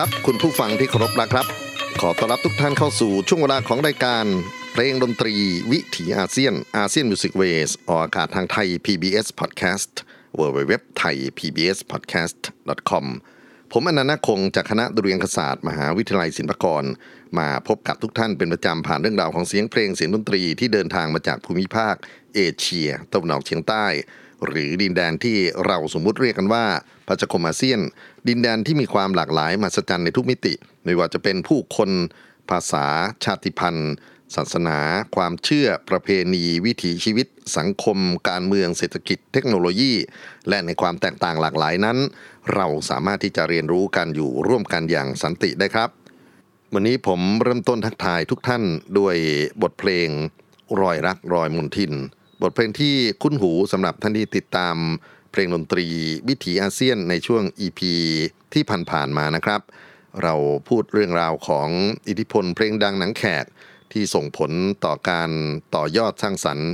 ครับ คุณผู้ฟังที่เคารพนะครับ ขอต้อนรับทุกท่านเข้าสู่ช่วงเวลาของรายการเพลงดนตรีวิถีอาเซียน ASEAN Music Ways ออกอากาศทางไทย PBS Podcast w w w t h a i PBS Podcast com ผมอานันท์นาคคงจากคณะดุริยางคศาสตร์ มหาวิทยาลัยศิลปากร มาพบกับทุกท่านเป็นประจำผ่านเรื่องราวของเสียงเพลงเสียงดนตรีที่เดินทางมาจากภูมิภาค เอเชียตะวันออกเฉียงใต้ หรือดินแดนที่เราสมมุติเรียกกันว่าพัชคมอาเซียน ดินแดนที่มีความหลากหลายมหัศจรรย์ในทุกมิติ ไม่ว่าจะเป็นผู้คน ภาษา ชาติพันธุ์ ศาสนา ความเชื่อ ประเพณี วิถีชีวิต สังคม การเมือง เศรษฐกิจ เทคโนโลยี และในความแตกต่างหลากหลายนั้น เราสามารถที่จะเรียนรู้กันอยู่ร่วมกันอย่างสันติได้ครับ วันนี้ผมเริ่มต้นทักทายทุกท่านด้วยบทเพลงรอยรักรอยมนทิน บทเพลงที่คุ้นหูสำหรับท่านที่ติดตามเพลงดนตรีวิถีอาเซียนในช่วง EP ที่ผ่านๆมานะครับ เราพูดเรื่องราวของอิทธิพลเพลงดังหนังแขกที่ส่งผลต่อการต่อยอดสร้างสรรค์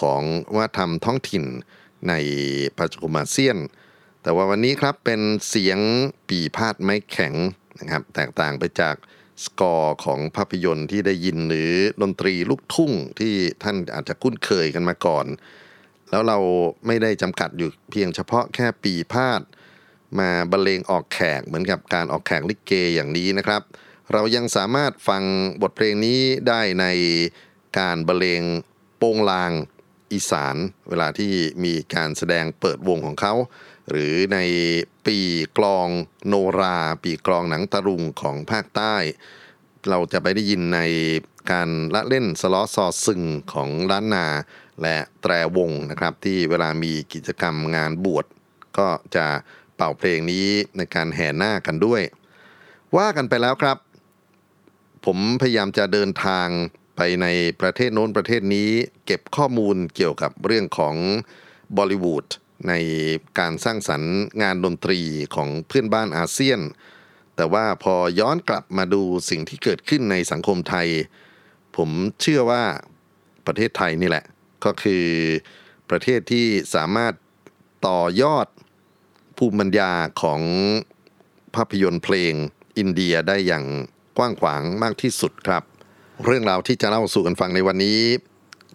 ของวัฒนธรรมท้องถิ่นในปัจจุบันอาเซียน แต่ว่าวันนี้ครับเป็นเสียงปีพาดไม้แข็งนะครับ แตกต่างไปจาก สกอร์ของภาพยนตร์ที่ได้ยินหรือดนตรีลูกทุ่งที่ท่านอาจจะคุ้นเคยกันมาก่อน แล้วเราไม่ได้จำกัดอยู่เพียงเฉพาะแค่ปีพาดมาบรรเลงออกแขกเหมือนกับการออกแขกลิเกอย่างนี้นะครับ เรายังสามารถฟังบทเพลงนี้ได้ในการบรรเลงโปงลางอีสาน เวลาที่มีการแสดงเปิดวงของเขา หรือในปีกลองโนรา ปีกลองหนังตะลุงของภาคใต้ เราจะไปได้ยินในการละเล่นสล้อซอซึงของล้านนาและแตรวงนะครับ ที่เวลามีกิจกรรมงานบวชก็จะเป่าเพลงนี้ในการแห่หน้ากันด้วย ว่ากันไปแล้วครับ ผมพยายามจะเดินทางไปในประเทศโน้นประเทศนี้ เก็บข้อมูลเกี่ยวกับเรื่องของบอลิวูด ในการสร้างสรรค์งานดนตรีของเพื่อนบ้านอาเซียน แต่ว่าพอย้อนกลับมาดูสิ่งที่เกิดขึ้นในสังคมไทย ผมเชื่อว่าประเทศไทยนี่แหละ ก็คือประเทศที่สามารถต่อยอดภูมิปัญญาของภาพยนตร์เพลงอินเดียได้อย่างกว้างขวางมากที่สุดครับ เรื่องราวที่จะเล่าสู่กันฟังในวันนี้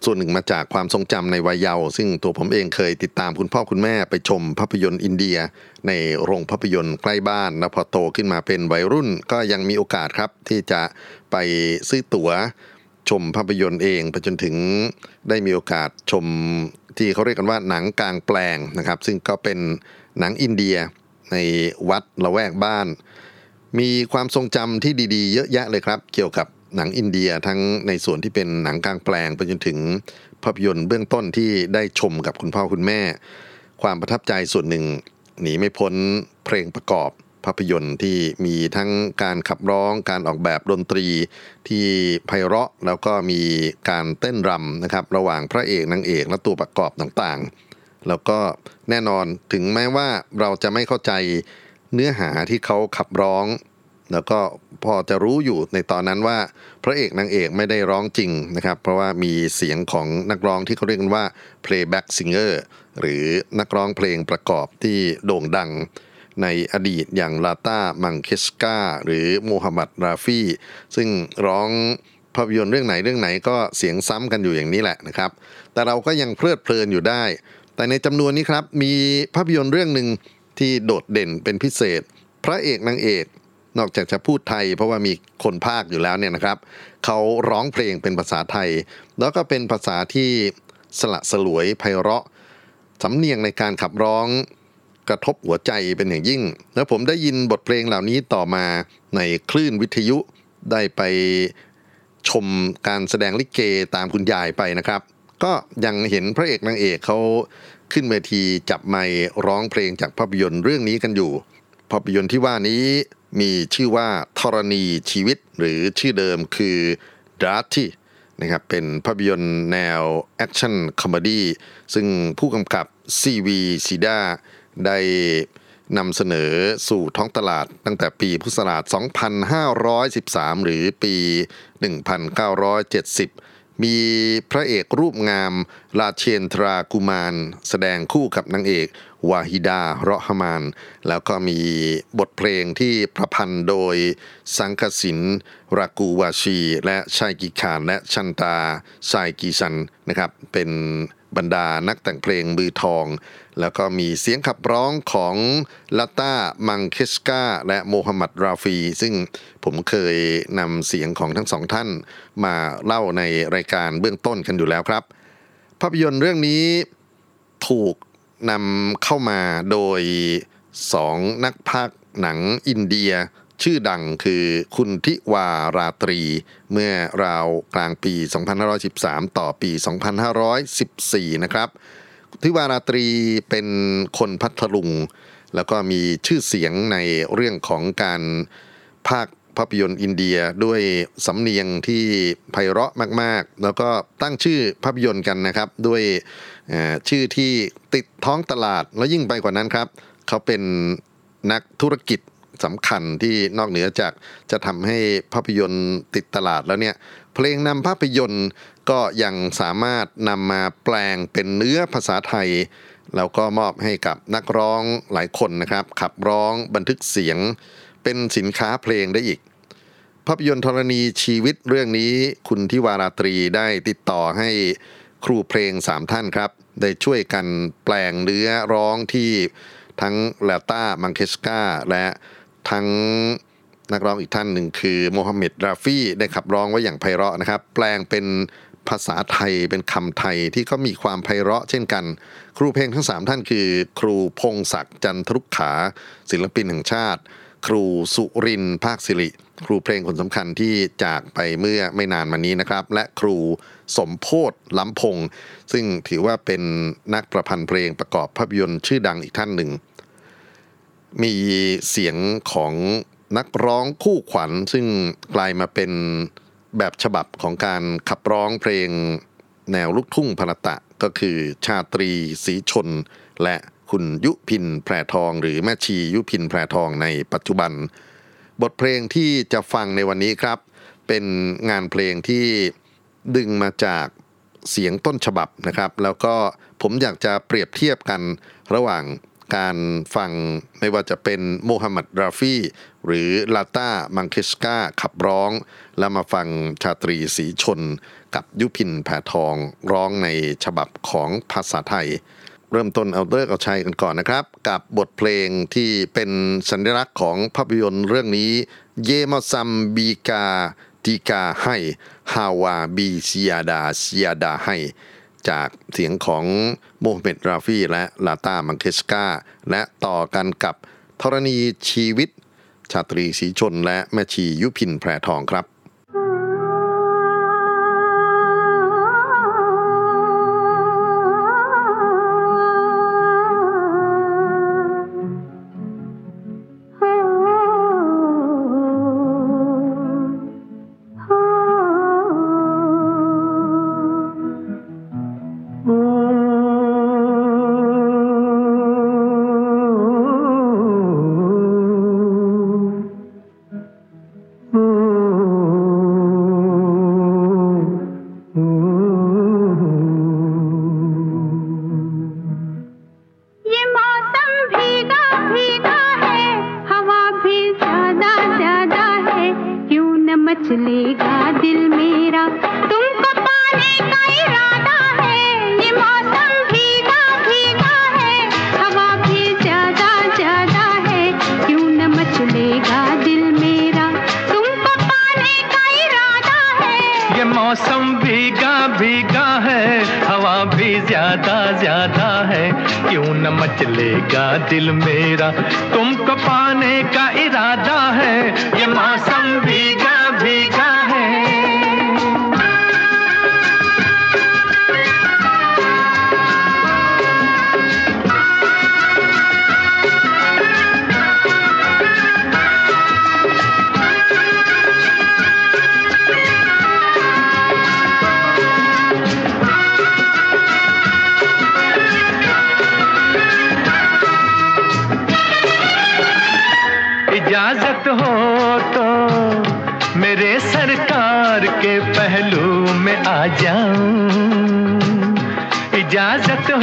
ส่วนหนึ่งมาจากความทรงจำในวัยเยาว์ซึ่งตัวผมเองเคยติดตามคุณพ่อคุณแม่ไปชมภาพยนตร์อินเดีย ในโรงภาพยนตร์ใกล้บ้านแล้วพอโตขึ้นมาเป็นวัยรุ่น ก็ยังมีโอกาสครับที่จะไปซื้อตั๋วชมภาพยนตร์เองไปจนถึงได้มีโอกาสชมที่เขาเรียกกันว่าหนังกลางแปลงนะครับ ซึ่งก็เป็นหนังอินเดียในวัดละแวกบ้าน มีความทรงจำที่ดีๆ เยอะแยะเลยครับ เกี่ยวกับ หนังอินเดียทั้งในส่วนที่เป็นหนังกลางแปลงไปจนถึงภาพยนตร์เบื้องต้นที่ได้ชมกับคุณพ่อคุณแม่ ความประทับใจส่วนหนึ่งหนีไม่พ้นเพลงประกอบภาพยนตร์ที่มีทั้งการขับร้องการออกแบบดนตรีที่ไพเราะแล้วก็มีการเต้นรำนะครับ ระหว่างพระเอกนางเอกและตัวประกอบต่างๆ แล้วก็แน่นอนถึงแม้ว่าเราจะไม่เข้าใจเนื้อหาที่เขาขับร้อง แล้วก็พอจะรู้อยู่ในตอนนั้นว่าพระเอกนางเอกไม่ได้ร้องจริงนะครับ เพราะว่ามีเสียงของนักร้องที่เขาเรียกกันว่า playback singer หรือนักร้องเพลงประกอบที่โด่งดังในอดีตอย่างลาตามังเคสกาหรือโมฮัมหมัดราฟีซึ่งร้องภาพยนตร์เรื่องไหนเรื่องไหนก็เสียงซ้ำกันอยู่อย่างนี้แหละนะครับ แต่เราก็ยังเพลิดเพลินอยู่ได้ แต่ในจำนวนนี้ครับมีภาพยนตร์เรื่องหนึ่งที่โดดเด่นเป็นพิเศษ พระเอกนางเอก นอกจากจะพูดไทย เพราะว่ามีคนภาคอยู่แล้วเนี่ยนะครับเขาร้องเพลงเป็นภาษาไทย แล้วก็เป็นภาษาที่สละสลวยไพเราะสำเนียงในการขับร้องกระทบหัวใจเป็นอย่างยิ่ง แล้วผมได้ยินบทเพลงเหล่านี้ต่อมาในคลื่นวิทยุได้ไปชมการแสดงลิเกตามคุณยายไปนะครับ ก็ยังเห็นพระเอกนางเอกเขาขึ้นเวทีจับไมค์ร้องเพลงจากภาพยนตร์เรื่องนี้กันอยู่ ภาพยนตร์ที่ว่านี้มีชื่อว่าธรณีชีวิตหรือชื่อเดิมคือ Dharti นะครับเป็นภาพยนตร์แนว action comedy ซึ่งผู้กำกับซีวีศรีธาร์ได้นำเสนอสู่ท้องตลาดตั้งแต่ปีพุทธศักราช 2513 หรือปี 1970 มีพระเอกรูปงามลาเชนทรากุมาร แสดงคู่กับนางเอก วาฮิดาเระฮมาน แล้วก็มีบทเพลงที่ประพันธ์โดยสังคสินรากูวาชี และชายกิคานและชันตาชายกีชันนะครับ เป็นบรรดานักแต่งเพลงมือทอง แล้วก็มีเสียงขับร้องของลาต้ามังเคสกาและโมฮัมหมัดราฟี ซึ่งผมเคยนำเสียงของทั้งสองท่านมาเล่าในรายการเบื้องต้นกันอยู่แล้วครับ ภาพยนตร์เรื่องนี้ถูก นำเข้ามาโดยสองนักพากหนังอินเดีย ชื่อดังคือคุณทิวาราตรี เมื่อราวกลางปี 2513 ต่อปี 2514 นะครับทิวาราตรีเป็นคนพัทลุง แล้วก็มีชื่อเสียงในเรื่องของการภาค ภาพยนตร์อินเดียด้วยสำเนียงที่ไพเราะมาก ๆ แล้วก็ตั้งชื่อภาพยนตร์กันนะครับ ด้วยชื่อที่ติดท้องตลาดแล้วยิ่งไปกว่านั้นครับ เขาเป็นนักธุรกิจสำคัญที่นอกเหนือจากจะทำให้ภาพยนตร์ติดตลาดแล้วเนี่ย เพลงนำภาพยนตร์ก็ยังสามารถนำมาแปลงเป็นเนื้อภาษาไทย แล้วก็มอบให้กับนักร้องหลายคนนะครับ ขับร้องบันทึกเสียง เป็นสินค้าเพลงได้อีก ภาพยนตร์ธรณีชีวิตเรื่องนี้คุณทิวาราตรีได้ติดต่อให้ครูเพลงสามท่านครับ ได้ช่วยกันแปลงเนื้อร้องที่ทั้งลาต้ามังเคสกาและทั้งนักร้องอีกท่านหนึ่งคือโมฮัมเหม็ดราฟี่ได้ขับร้องไว้อย่างไพเราะนะครับ แปลงเป็นภาษาไทยเป็นคำไทยที่ก็มีความไพเราะเช่นกัน ครูเพลงทั้งสามท่านคือ ครูพงศักดิ์จันทรุกขา ศิลปินแห่งชาติ ครูสุรินภาคสิริ ครูเพลงคนสำคัญที่จากไปเมื่อไม่นานมานี้นะครับ และครูสมโพธล้ำพง ซึ่งถือว่าเป็นนักประพันธ์เพลงประกอบภาพยนตร์ชื่อดังอีกท่านหนึ่ง มีเสียงของนักร้องคู่ขวัญ ซึ่งกลายมาเป็นแบบฉบับของการขับร้องเพลงแนวลูกทุ่งพรตะก็คือชาตรีสีชนและ คุณยุพินแพรทอง หรือแม่ชียุพินแพรทองในปัจจุบัน บทเพลงที่จะฟังในวันนี้ครับ เป็นงานเพลงที่ดึงมาจากเสียงต้นฉบับนะครับ แล้วก็ผมอยากจะเปรียบเทียบกันระหว่างการฟังไม่ว่าจะเป็นโมฮัมหมัดราฟีหรือลาตามังเกชการ์ขับร้อง แล้วมาฟังชาตรีศรีชล กับยุพินแพรทองร้องในฉบับของภาษาไทย เริ่มต้นเอาฤกษ์เอาชัยกันก่อนนะครับ กับบทเพลงที่เป็นสัญลักษณ์ของภาพยนตร์เรื่องนี้ ये मौसम भीगा भीगा है हवा भी ज़्यादा ज़्यादा है จากเสียงของโมฮัมหมัดราฟีและลาตามังเกชการ์และต่อกันกับธรณีชีวิต ชาตรีศรีชลและแม่ชียุพินแพรทองครับ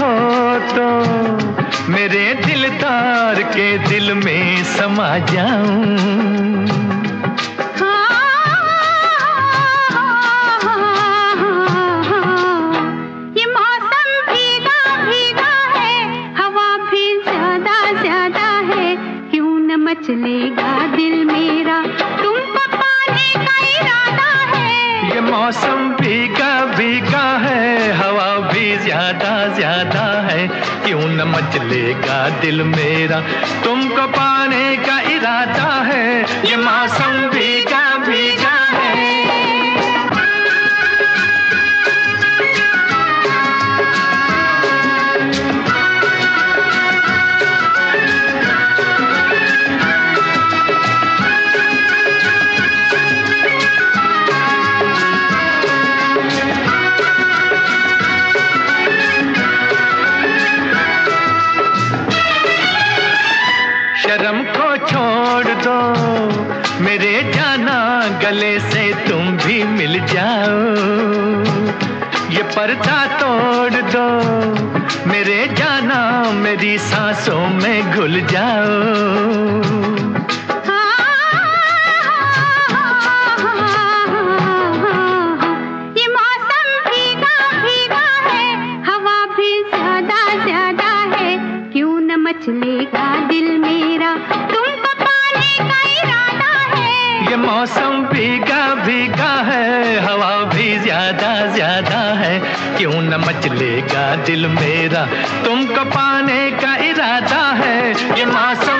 हो तो मेरे दिल तार के दिल में समा जाऊँ। दिल मेरा। तुमको पाने का इरादा है ये मौसम घुल जाओ। मचलेगा दिल मेरा? तुमको पाने का इरादा है। ये मौसम भीगा भीगा है हवा भी ज़्यादा ज़्यादा है। क्यों न मचलेगा दिल मेरा? तुमको पाने का इरादा மாசம்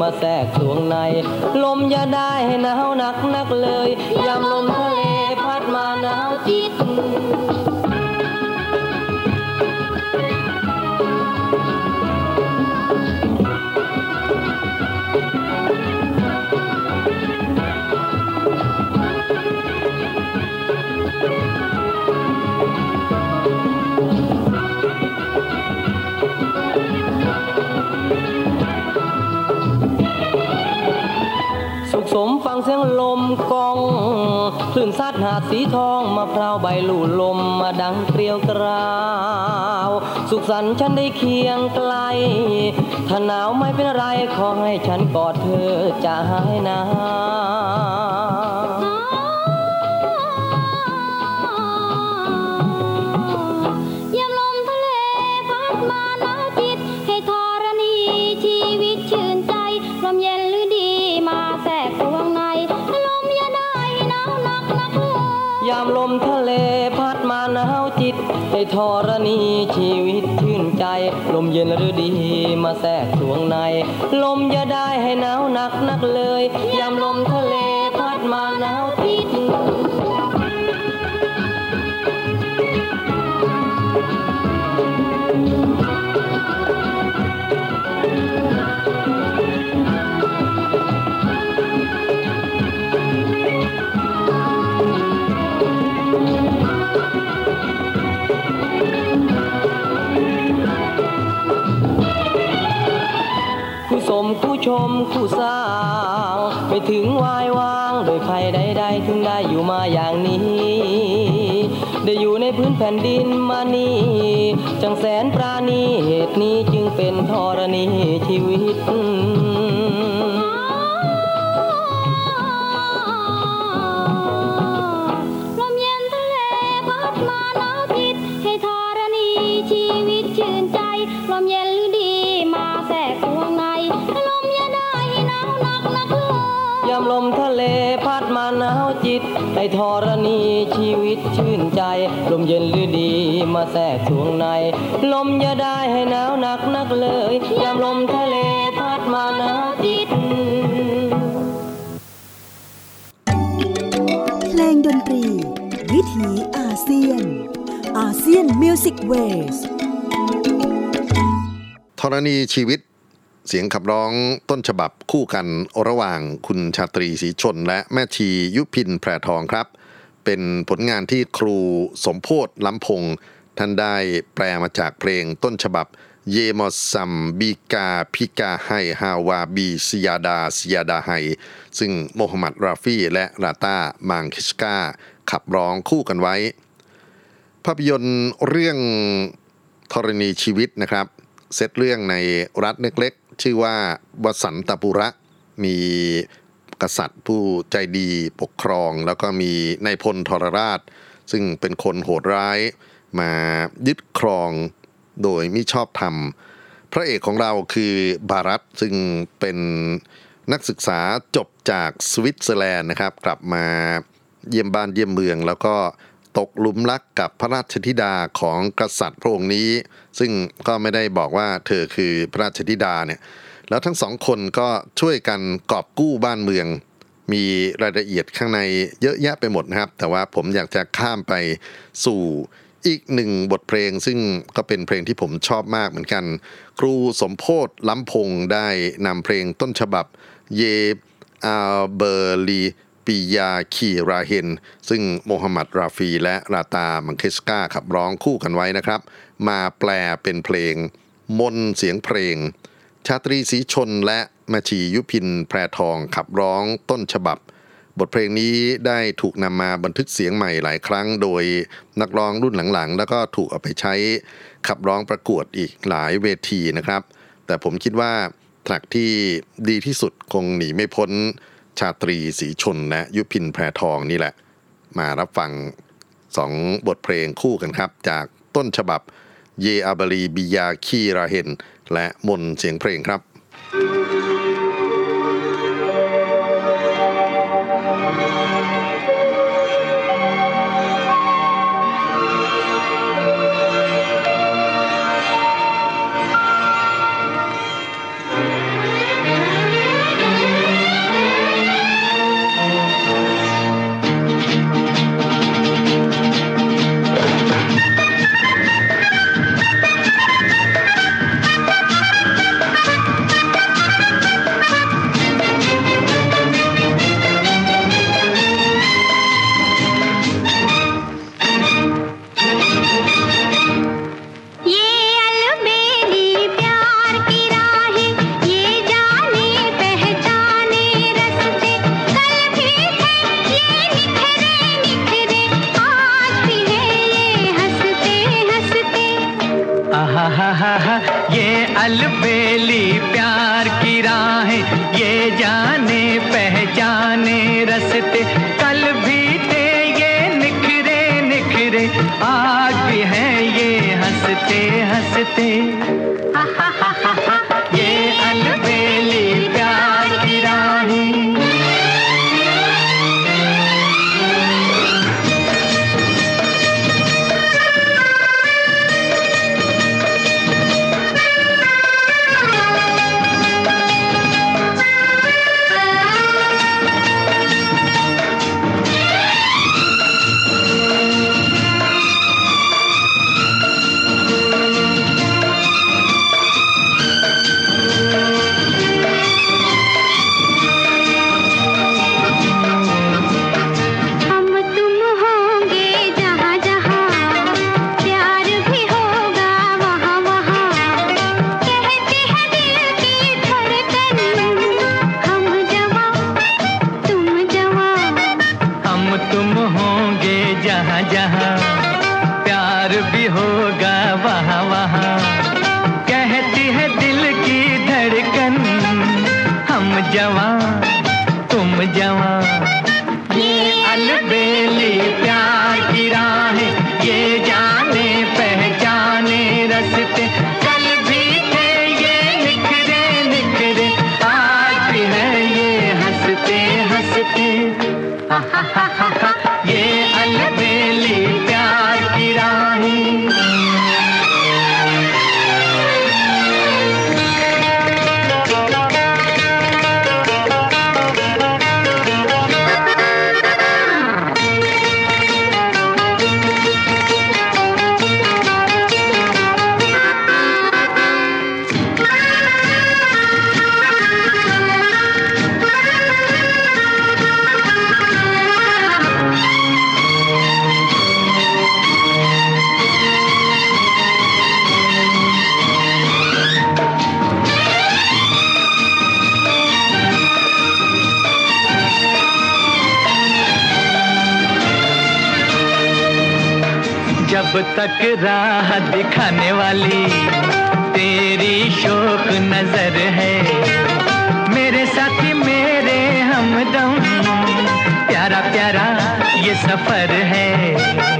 มาแทรกสวงใน ลมอย่าได้ให้หนาวหนักนักเลย สมฟังเสียงลมกองคลื่นซัดหาดสีทองมาพราวใบหลู่ลมมาดังเกลียวกราว สุขสันต์ฉันได้เคียงไกลถ้าหนาวไม่เป็นไรขอให้ฉันกอดเธอจะหายหนาว ธรณีชีวิตชื่นใจ ลมเย็นหรือดีมาแทรกสวงใน ลมอย่าได้ให้หนาวหนักนักเลยยามลมทะเล ชมคู่สร้างไปถึงวายวางงโดยใครใดๆถึงได้อยู่มาอย่างนี้ ได้อยู่ในพื้นแผ่นดินมานี่จังแสนปราณีเหตุนี้จึงเป็นธรณีชีวิต ดีมาแทรกสวงใน ลมอย่าได้ให้หนาวหนักนักเลยยามลมทะเลพัดมาหนาจิตเพลงดนตรี วิถีอาเซียน อาเซียนมิวสิกเวสธรณีชีวิตเสียงขับร้องต้นฉบับคู่กันระหว่างคุณชาตรีศรีชนและแม่ชียุพินแพรทองครับ เป็นผลงานที่ครูสมโพธล้ำพงศ์ท่านได้แปลมาจากเพลงต้นฉบับ ये मौसम भीगा भीगा है हवा भी ज़्यादा ज़्यादा हैซึ่งโมฮัมหมัดราฟีและลาตามังเกชการ์ขับร้องคู่กันไว้ ภาพยนตร์เรื่องธรณีชีวิตนะครับเซตเรื่องในรัฐเล็กๆ ชื่อว่า วสันตปุระมี กษัตริย์ ผู้ใจดีปกครอง แล้วก็มีนายพลทรราช ซึ่งเป็นคนโหดร้าย มายึดครองโดยมิชอบธรรม พระเอกของเราคือบารัตซึ่งเป็นนักศึกษาจบจากสวิตเซอร์แลนด์นะครับ กลับมาเยี่ยมบ้านเยี่ยมเมือง แล้วก็ตกหลุมรักกับพระราชธิดาของกษัตริย์พระองค์นี้ ซึ่งก็ไม่ได้บอกว่าเธอคือพระราชธิดาเนี่ย แล้วทั้งสองคนก็ช่วยกันกอบกู้บ้านเมือง มีรายละเอียดข้างในเยอะแยะไปหมดนะครับ แต่ว่าผมอยากจะข้ามไปสู่อีกหนึ่งบทเพลงซึ่งก็เป็นเพลงที่ผมชอบมากเหมือนกัน ครูสมโพธล้ำพงได้นำเพลงต้นฉบับเยอาเบอร์ลีปิยาคีราเฮนซึ่งโมฮัมหมัดราฟีและราตามังเคสกาขับร้องคู่กันไว้นะครับ มาแปลเป็นเพลง มนเสียงเพลง ชาตรีศรีชนและมาชียุพินแพรทองขับร้องต้นฉบับ บทเพลงนี้ได้ถูกนำมาบันทึกเสียงใหม่หลายครั้ง โดยนักร้องรุ่นหลังๆ แล้วก็ถูกเอาไปใช้ขับร้องประกวดอีกหลายเวทีนะครับ แต่ผมคิดว่าทรักที่ดีที่สุดคงหนีไม่พ้น ชาตรีศรีชนและยุพินแพรทองนี่แหละ มารับฟังสองบทเพลงคู่กันครับ จากต้นฉบับ เยอาบารีบิยาคีราเฮน และมนเสียงเพลงครับ ये राह दिखाने वाली। तेरी शोक नज़र है। मेरे साथी, मेरे हमदम प्यारा प्यारा, ये सफ़र है।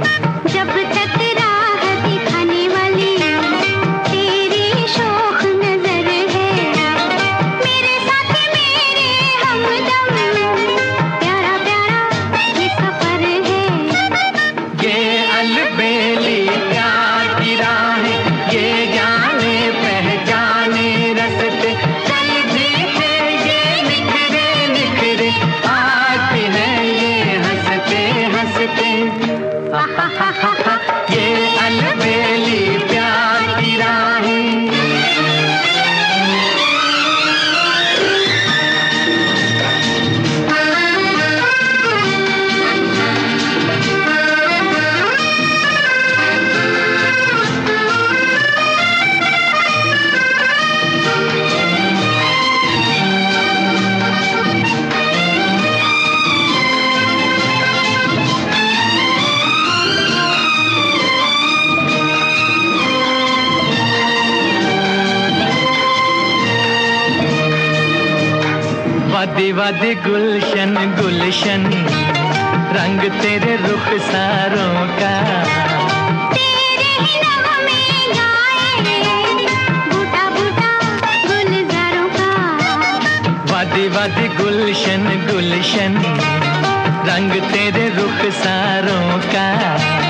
आबाद गुलशन गुलशन। रंग तेरे रुख सारों का। वादी वादी गुलशन गुलशन। रंग तेरे रुख सारों का।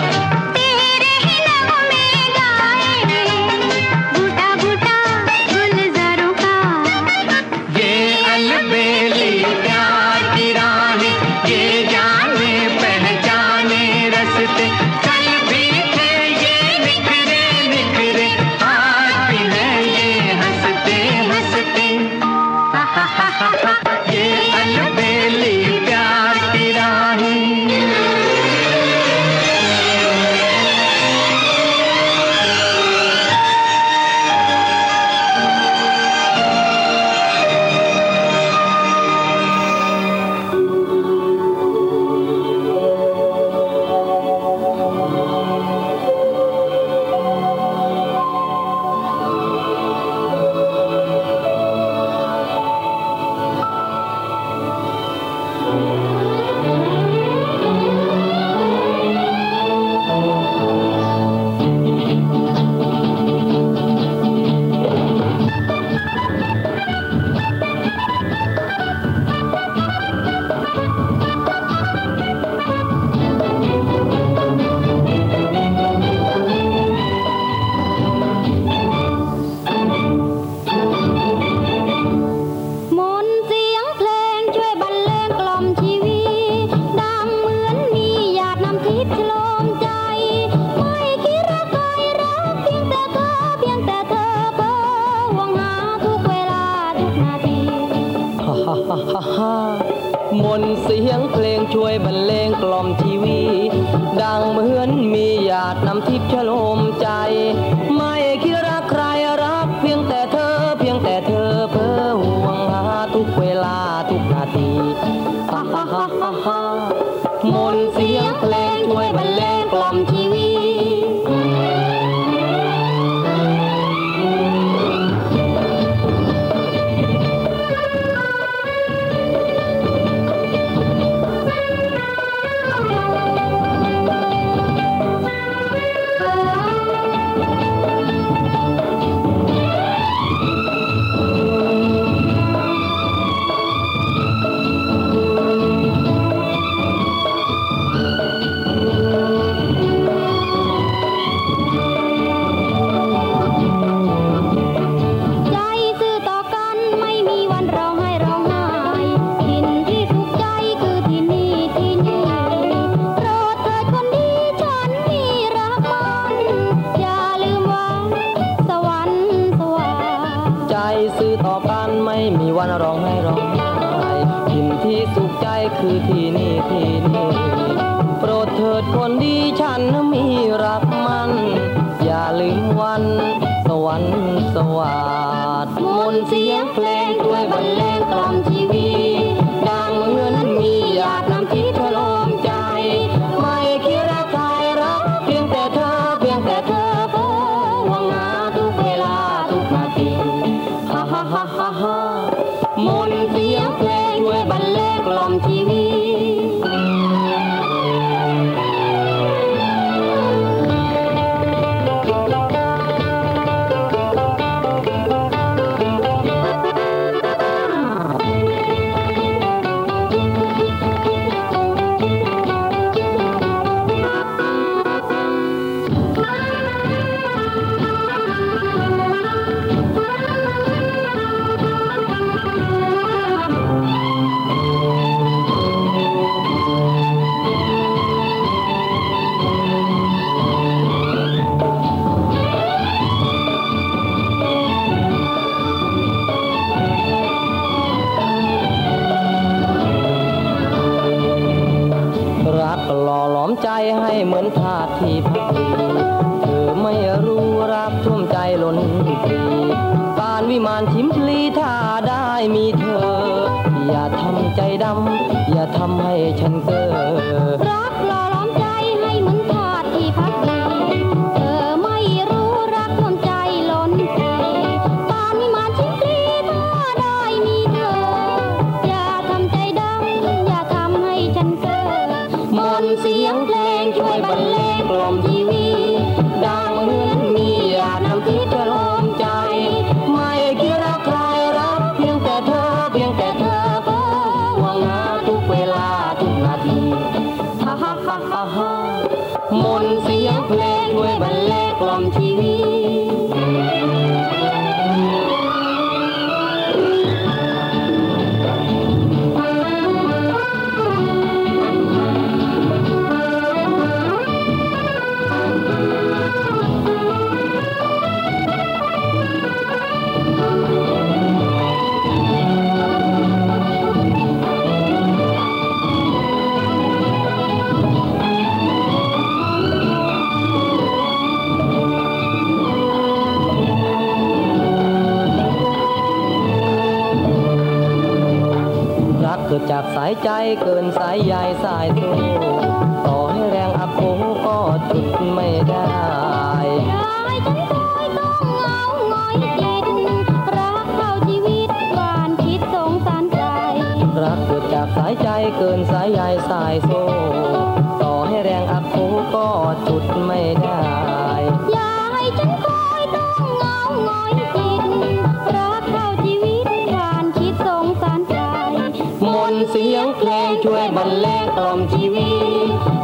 Ha ha ha! รักเกิดจากสายใจเกินสายใยสายโซ่ ต่อให้แรงอักโูก็จุดไม่ได้ อย่าให้ฉันคอยต้องเงาหงอยจิตรักเราชีวิตผ่านคิดสงสารใจมนต์เสียงเพลงช่วยบรรเลงกล่อมชีวิต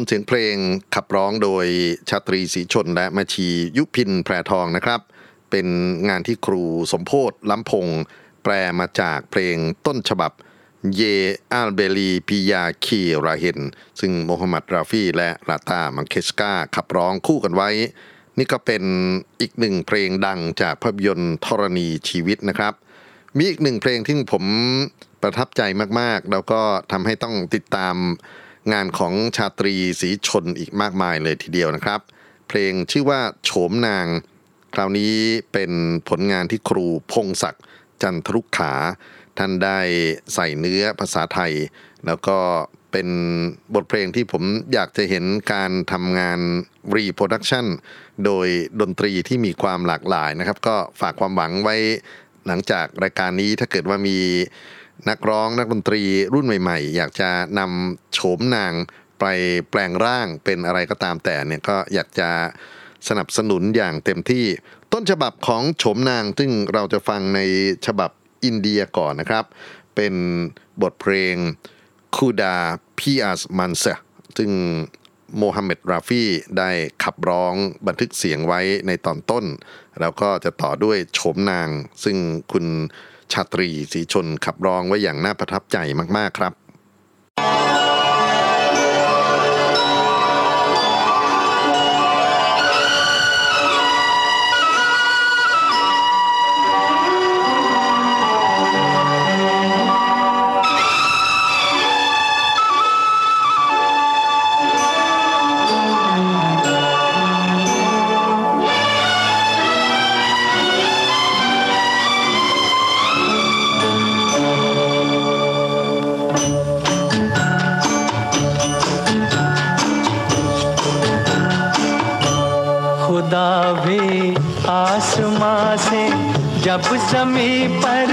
มเสียงเพลงขับร้องโดยชาตรีศรีชลและแม่ชียุพินแพรทองนะครับ เป็นงานที่ครูสมโพธล้ำพงศ์ แปลมาจากเพลงต้นฉบับ ये अलबेली प्यार की राहेंซึ่งโมฮัมหมัดราฟีและลาตามังเกชการ์ขับร้องคู่กันไว้ นี่ก็เป็นอีกหนึ่งเพลงดังจากภาพยนตร์ธรณีชีวิตนะครับ มีอีกหนึ่งเพลงที่ผมประทับใจมากๆ แล้วก็ทำให้ต้องติดตาม งานของชาตรีศรีชลอีกมากมายเลยทีเดียวนะครับ เพลงชื่อว่าโฉมนาง คราวนี้เป็นผลงานที่ครูพงศักดิ์จันทรุกขา ท่านได้ใส่เนื้อภาษาไทย แล้วก็เป็นบทเพลงที่ผมอยากจะเห็นการทำงาน reproduction โดยดนตรีที่มีความหลากหลายนะครับ ก็ฝากความหวังไว้หลังจากรายการนี้ถ้าเกิดว่ามี นักร้องนักดนตรีรุ่นใหม่ ๆ อยากจะนำโฉมนางไปแปลงร่างเป็นอะไรก็ตามแต่เนี่ยก็อยากจะสนับสนุนอย่างเต็มที่ ต้นฉบับของโฉมนาง ซึ่งเราจะฟังในฉบับอินเดียก่อนนะครับ เป็นบทเพลงคูดาพีอัสมันเซซึ่งโมฮัมเหม็ดราฟีได้ขับร้องบันทึกเสียงไว้ในตอนต้น แล้วก็จะต่อด้วยโฉมนาง ซึ่งคุณ ชาตรีสีชนขับร้องไว้อย่างน่าประทับใจมาก ๆ ครับ जब जमी पर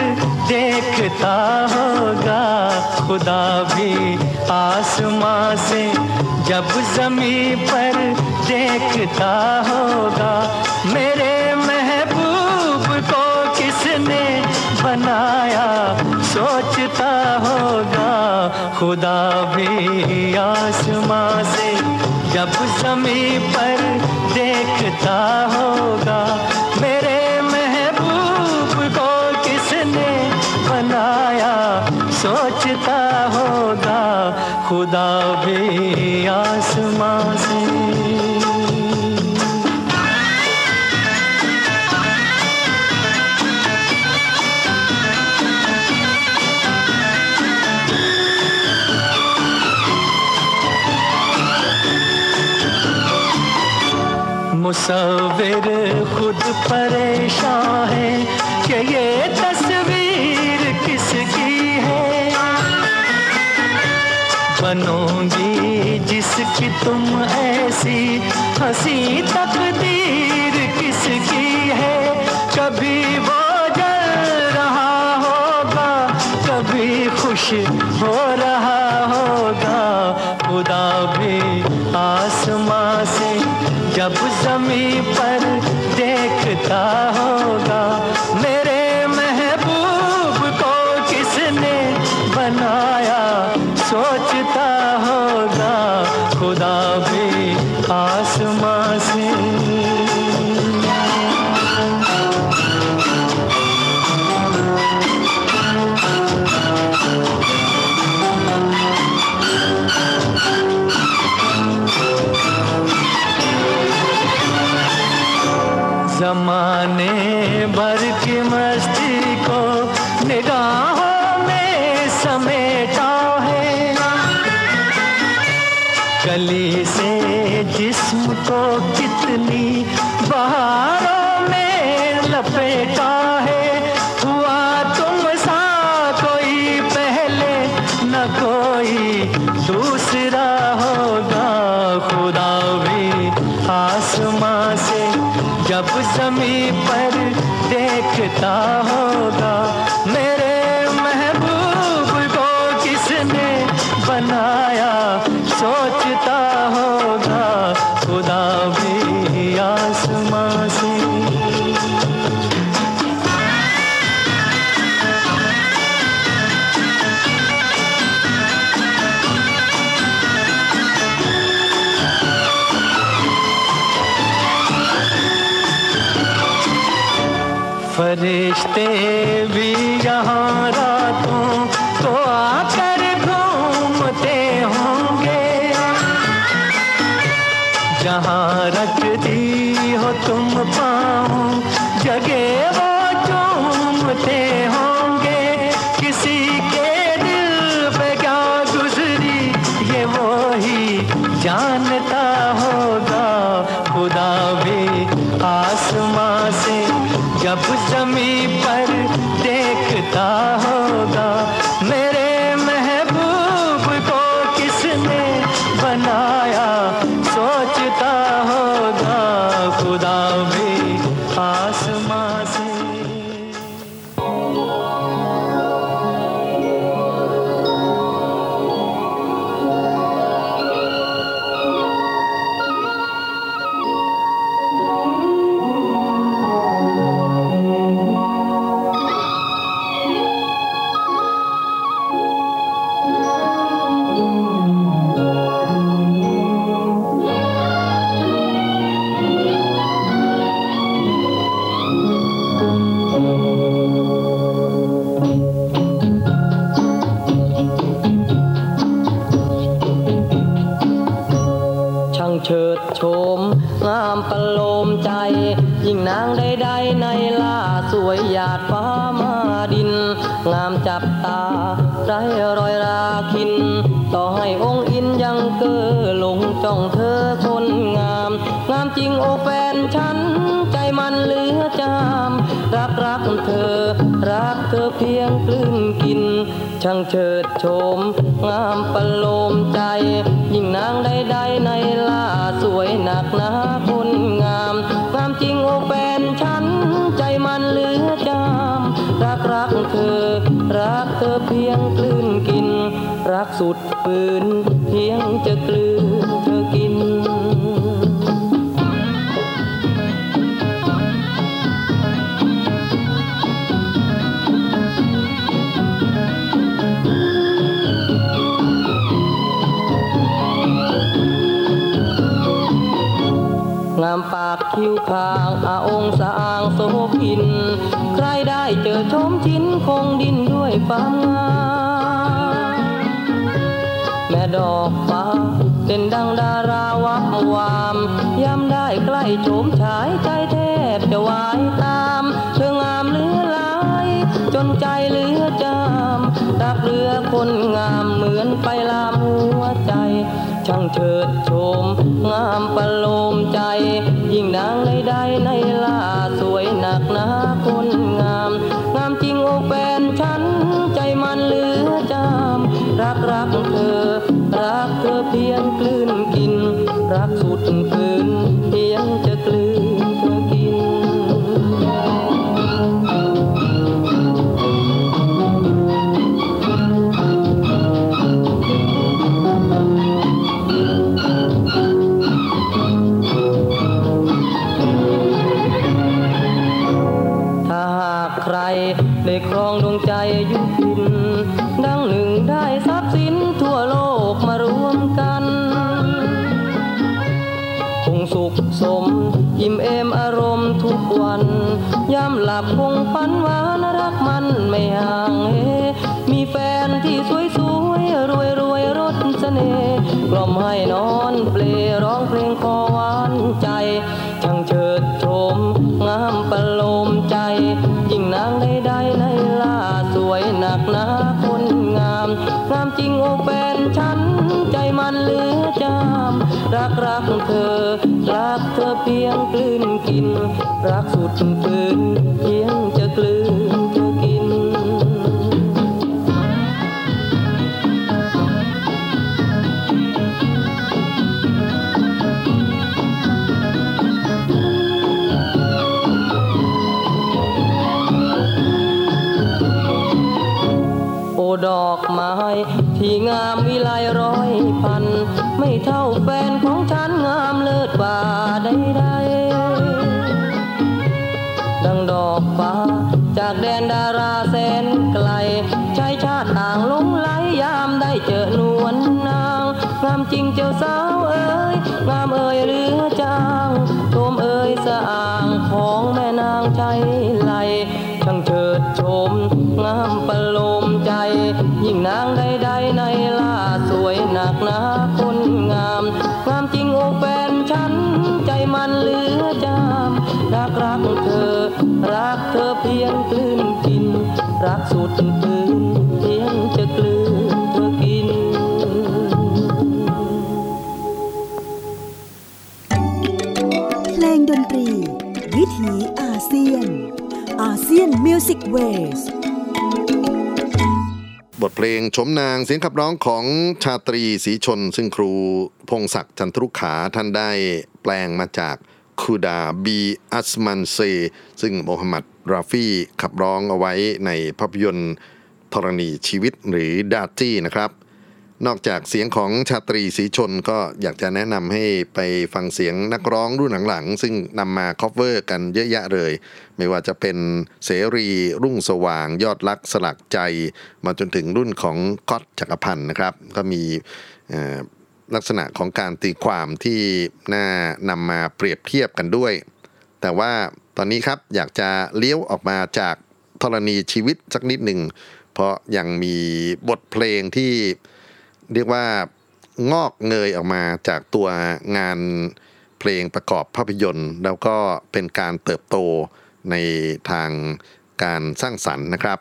देखता होगा, खुदा भी आसमां से। जब जमी पर देखता होगा, मेरे महबूब को किसने बनाया? सोचता होगा, खुदा भी आसमां से। जब जमी पर देखता होगा मुसविर खुद परेशान है कि ये तस्वीर किसकी है? बनोगी जिसकी तुम ऐसी हँसी तकदीर जब जमी पर देखता होगा हमको कितनी बहार างดโฉมงามประโลมใจ ยิ่งนางใดๆในล่าสวยหนักหนาคนงาม งามจริงโอแฟนฉัน ใจมันเหลือจาม รักรักเธอ รักเธอเพียงกลืนกิน รักสุดปืนเพียงจะกลืน ปากคิ้วคางอาองสะอางโสพิน ใครได้เจอชมชิ้นคงดินด้วยความงามแม่ดอกฟ้าเด่นดังดาราวับวามย้ำได้ใกล้โฉมฉายใจแทบจะวายตามเธองามเหลือหลาย จนใจเหลือจามรักเรือคนงาม ช่างเฉิดโฉมงามประโลมใจ ยิ่งนางใดในล่าสวยหนักหนา ดอกไม้ ที่งามวิไลร้อยพัน ไม่เท่าแฟนของฉันงามเลิศกว่าใดๆดังดอกฟ้า จากแดนดาราแสนไกลชายชาติต่างลงไหลยามได้เจอนวลนาง งามจริงเจ้าสาวเอ๋ยงามเอ๋ยเหลือจางโทมเอ๋ยสะอ่างของแม่นางใจไหลช่างเฉิดโฉมงาม นางใดๆในล่าสวยหนักหนาคนงาม งามจริงโอแฟนฉันใจมันเหลือจามรักรักเธอ รักเธอเพียงกลืนกิน รักสุดคืนเพียงจะกลืนเธอกินเพลงดนตรี วิถีอาเซียน ASEAN Music Ways บทเพลงโฉมนางเสียงขับร้องของชาตรีศรีชล ซึ่งครูพงศักดิ์จันทรุกขาท่านได้แปลงมาจากख़ुदा भी आसमाँ से ซึ่งโมฮัมหมัดราฟีขับร้องเอาไว้ในภาพยนตร์ธรณีชีวิตหรือดาตี้นะครับ นอกจากเสียงของชาตรีศรีชลก็อยากจะแนะนำให้ไปฟังเสียงนักร้องรุ่นหลังๆ ซึ่งนำมา cover กันเยอะแยะเลย ไม่ว่าจะเป็นเสรีรุ่งสว่าง ยอดรักสลักใจ มาจนถึงรุ่นของก๊อตจักรพันธ์นะครับ ก็มีลักษณะของการตีความที่น่านำมาเปรียบเทียบกันด้วย แต่ว่าตอนนี้ครับอยากจะเลี้ยวออกมาจากธรณีชีวิตสักนิดหนึ่งเพราะยังมีบทเพลงที่ เรียกว่างอกเงยออกมาจากตัวงานเพลงประกอบภาพยนตร์ แล้วก็เป็นการเติบโตในทางการสร้างสรรค์นะครับ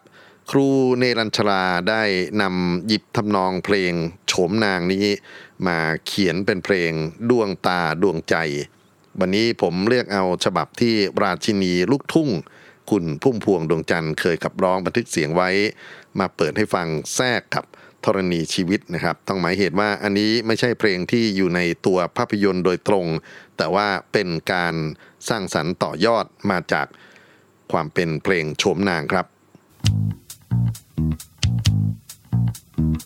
ครูเนรัญชราได้นำหยิบทำนองเพลงโฉมนางนี้ มาเขียนเป็นเพลงดวงตาดวงใจ วันนี้ผมเลือกเอาฉบับที่ราชินีลูกทุ่ง คุณพุ่มพวงดวงจันทร์เคยขับร้องบันทึกเสียงไว้ มาเปิดให้ฟังแทรกกับ ธรณีชีวิตนะครับ ต้องหมายเหตุว่าอันนี้ไม่ใช่เพลงที่อยู่ในตัวภาพยนตร์โดยตรง แต่ว่าเป็นการสร้างสรรค์ต่อยอดมาจากความเป็นเพลงโฉมนางครับจะ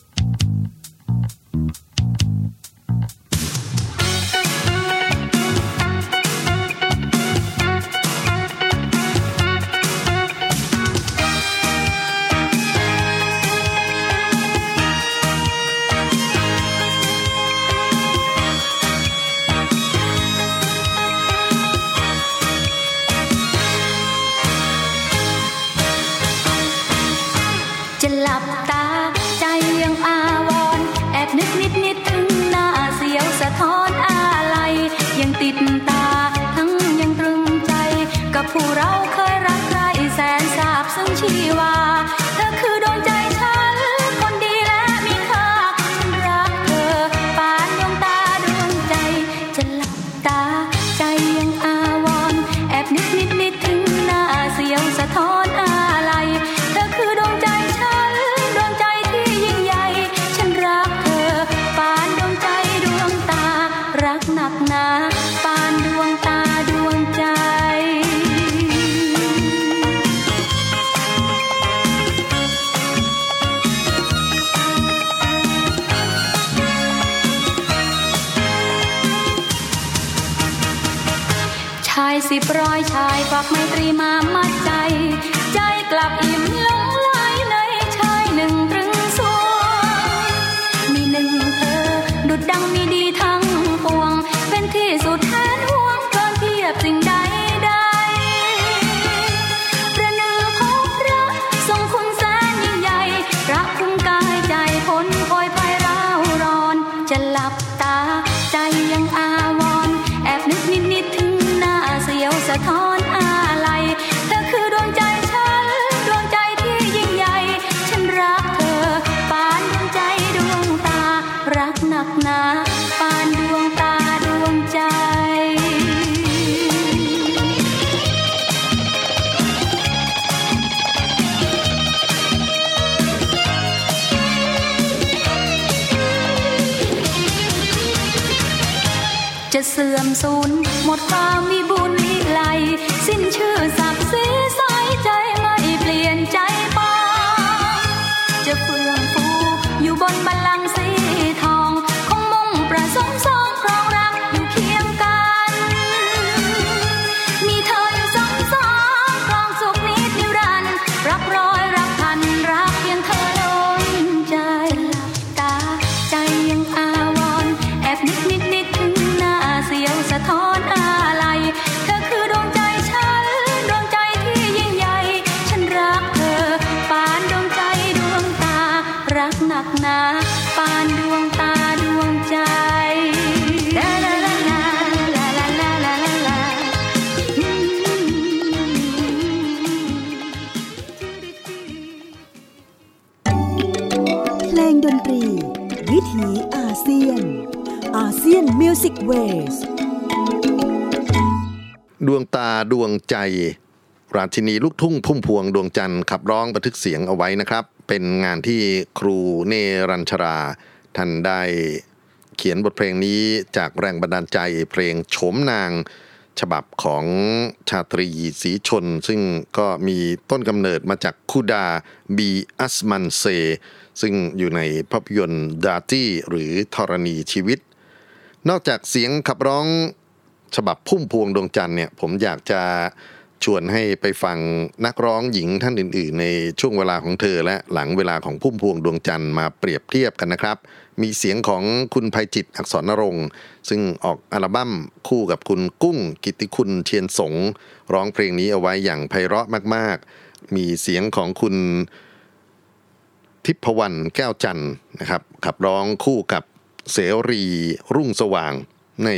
ชายสิบร้อยชายฝากไมตรีมามัดใจ ใจกลับอิ่มลง เพลงดนตรี วิถีอาเซียน ASEAN Music Waysดวงตาดวงใจ ราชินีลูกทุ่งพุ่มพวงดวงจันทร์ขับร้องบันทึกเสียงเอาไว้นะครับ เป็นงานที่ครูเนรัญชรา ท่านได้เขียนบทเพลงนี้จากแรงบันดาลใจเพลงโฉมนาง ฉบับของชาตรีศรีชล ซึ่งก็มีต้นกำเนิดมาจากคูดาบีอัสมันเซ ซึ่งอยู่ในภาพยนตร์ดาร์ตี้หรือธรณีชีวิต นอกจากเสียงขับร้องฉบับพุ่มพวงดวงจันทร์เนี่ยผมอยากจะชวนให้ไปฟังนักร้องหญิงท่านอื่น ๆ ในช่วงเวลาของเธอและหลังเวลาของพุ่มพวงดวงจันทร์มาเปรียบเทียบกันนะครับ มีเสียงของคุณภัยจิตอักษรนรงค์ ซึ่งออกอัลบั้มคู่กับคุณกุ้งกิติคุณเทียนสงร้องเพลงนี้เอาไว้อย่างไพเราะมาก ๆ มีเสียงของคุณทิพวรรณแก้วจันทร์นะครับขับร้องคู่กับเสรีรุ่งสว่างใน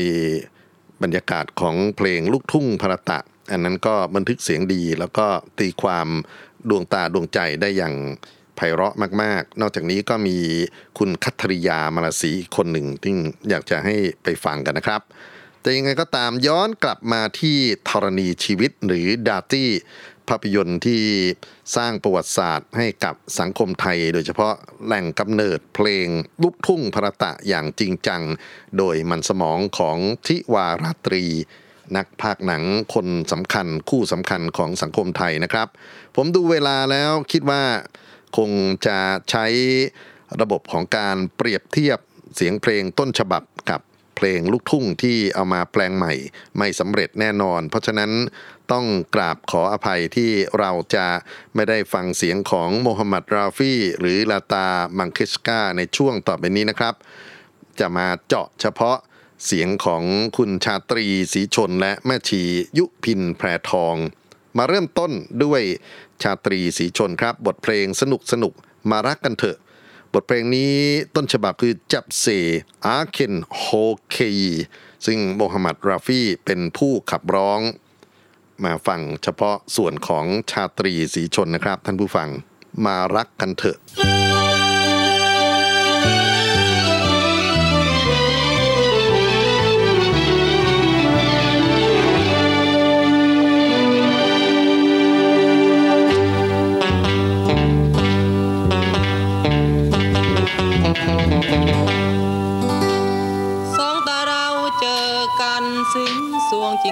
บรรยากาศของเพลงลูกทุ่งพระตะ อันนั้นก็บันทึกเสียงดีแล้วก็ตีความดวงตาดวงใจได้อย่าง ไพเราะมาก ๆ นอกจากนี้ก็มีคุณคัทริยามาลาศรีอีคนหนึ่งที่อยากจะให้ไปฟังกันนะครับ แต่ยังไงก็ตามย้อนกลับมาที่ธรณีชีวิตหรือดาร์ตี้ภาพยนตร์ที่สร้างประวัติศาสตร์ให้กับสังคมไทย โดยเฉพาะแหล่งกำเนิดเพลงลูกทุ่งพระตะอย่างจริงจัง โดยมันสมองของทิวาราตรี นักภาคหนังคนสำคัญคู่สำคัญของสังคมไทยนะครับ ผมดูเวลาแล้วคิดว่า คงจะใช้ระบบของการเปรียบเทียบเสียงเพลงต้นฉบับกับเพลงลูกทุ่งที่เอามาแปลงใหม่ ไม่สำเร็จแน่นอน เพราะฉะนั้นต้องกราบขออภัยที่เราจะไม่ได้ฟังเสียงของโมฮัมหมัดราฟี่ หรือลาตามังคิสกาในช่วงต่อไปนี้นะครับ จะมาเจาะเฉพาะเสียงของคุณชาตรีสีชนและแม่ชียุพินแพรทอง มาเริ่มต้นด้วย ชาตรีสีชนครับ บทเพลงสนุกสนุกมารักกันเถอะ บทเพลงนี้ต้นฉบับคือจับเซอาเคนโฮเคยซึ่งโมฮัมหมัดราฟี่เป็นผู้ขับร้อง มาฟังเฉพาะส่วนของชาตรีสีชนนะครับ ท่านผู้ฟังมารักกันเถอะ ส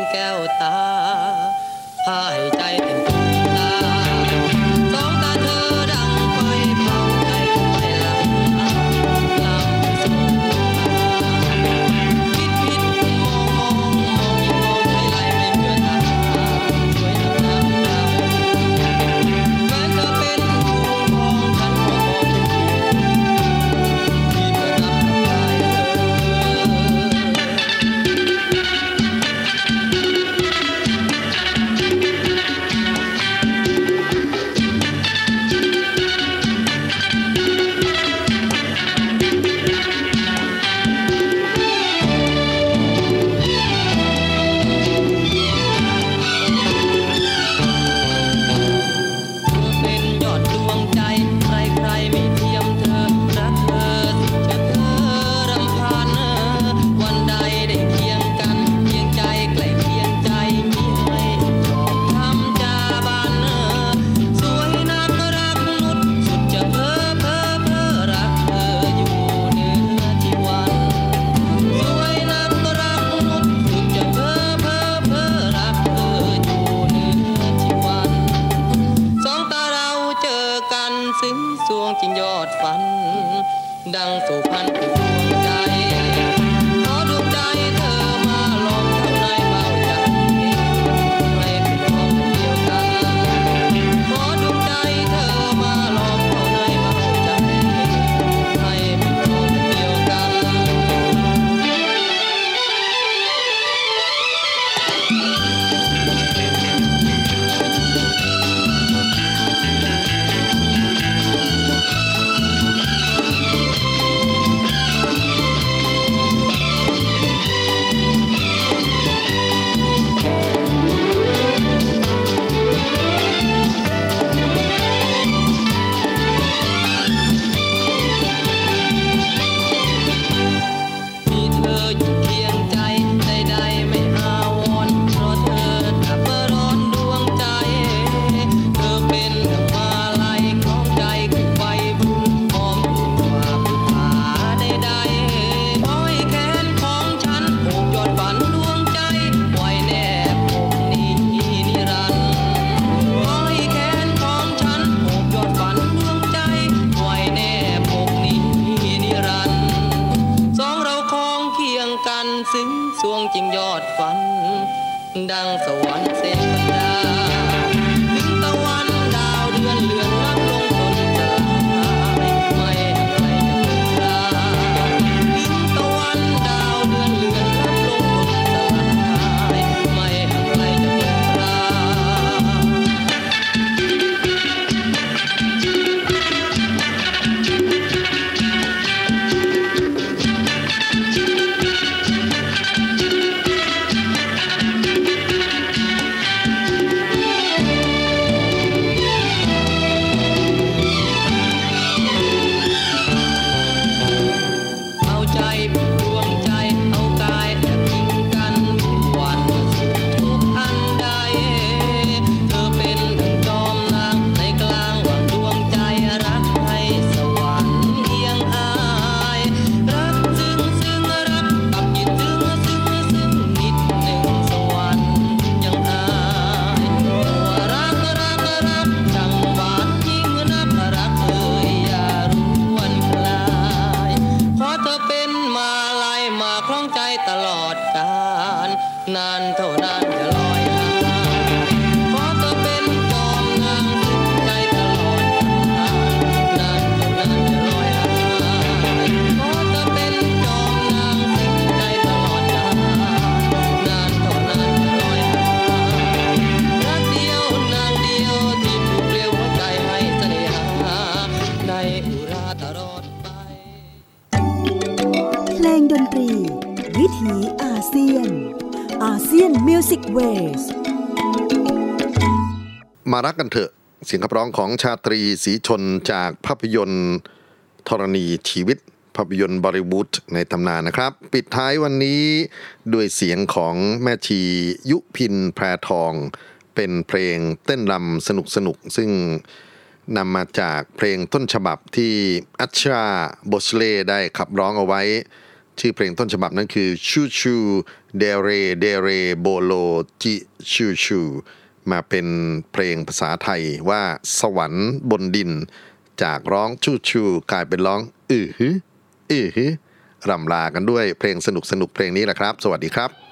ซึ้งสวงจริงยอดฝัน ดังสวรรค์เสกบรรดา Ways มารักกันเถอะ เสียงขับร้องของชาตรีสีชนจากภาพยนตร์ธรณีชีวิตภาพยนตร์บอลิวูดในตำนานนะครับ ปิดท้ายวันนี้ด้วยเสียงของแม่ชียุพินแพรทอง เป็นเพลงเต้นรำสนุกสนุกซึ่งนำมาจากเพลงต้นฉบับที่อัชชาโบสเลได้ขับร้องเอาไว้ ชื่อเพลงต้นฉบับนั้นคือชูชูเดเรเดเรโบโลจิชูชูมาเป็นเพลงภาษาไทยว่าสวรรค์บนดิน จากร้องชูชูกลายเป็นร้องอือฮึอือฮึรำลากันด้วยเพลงสนุกสนุกเพลงนี้แหละครับ สวัสดีครับ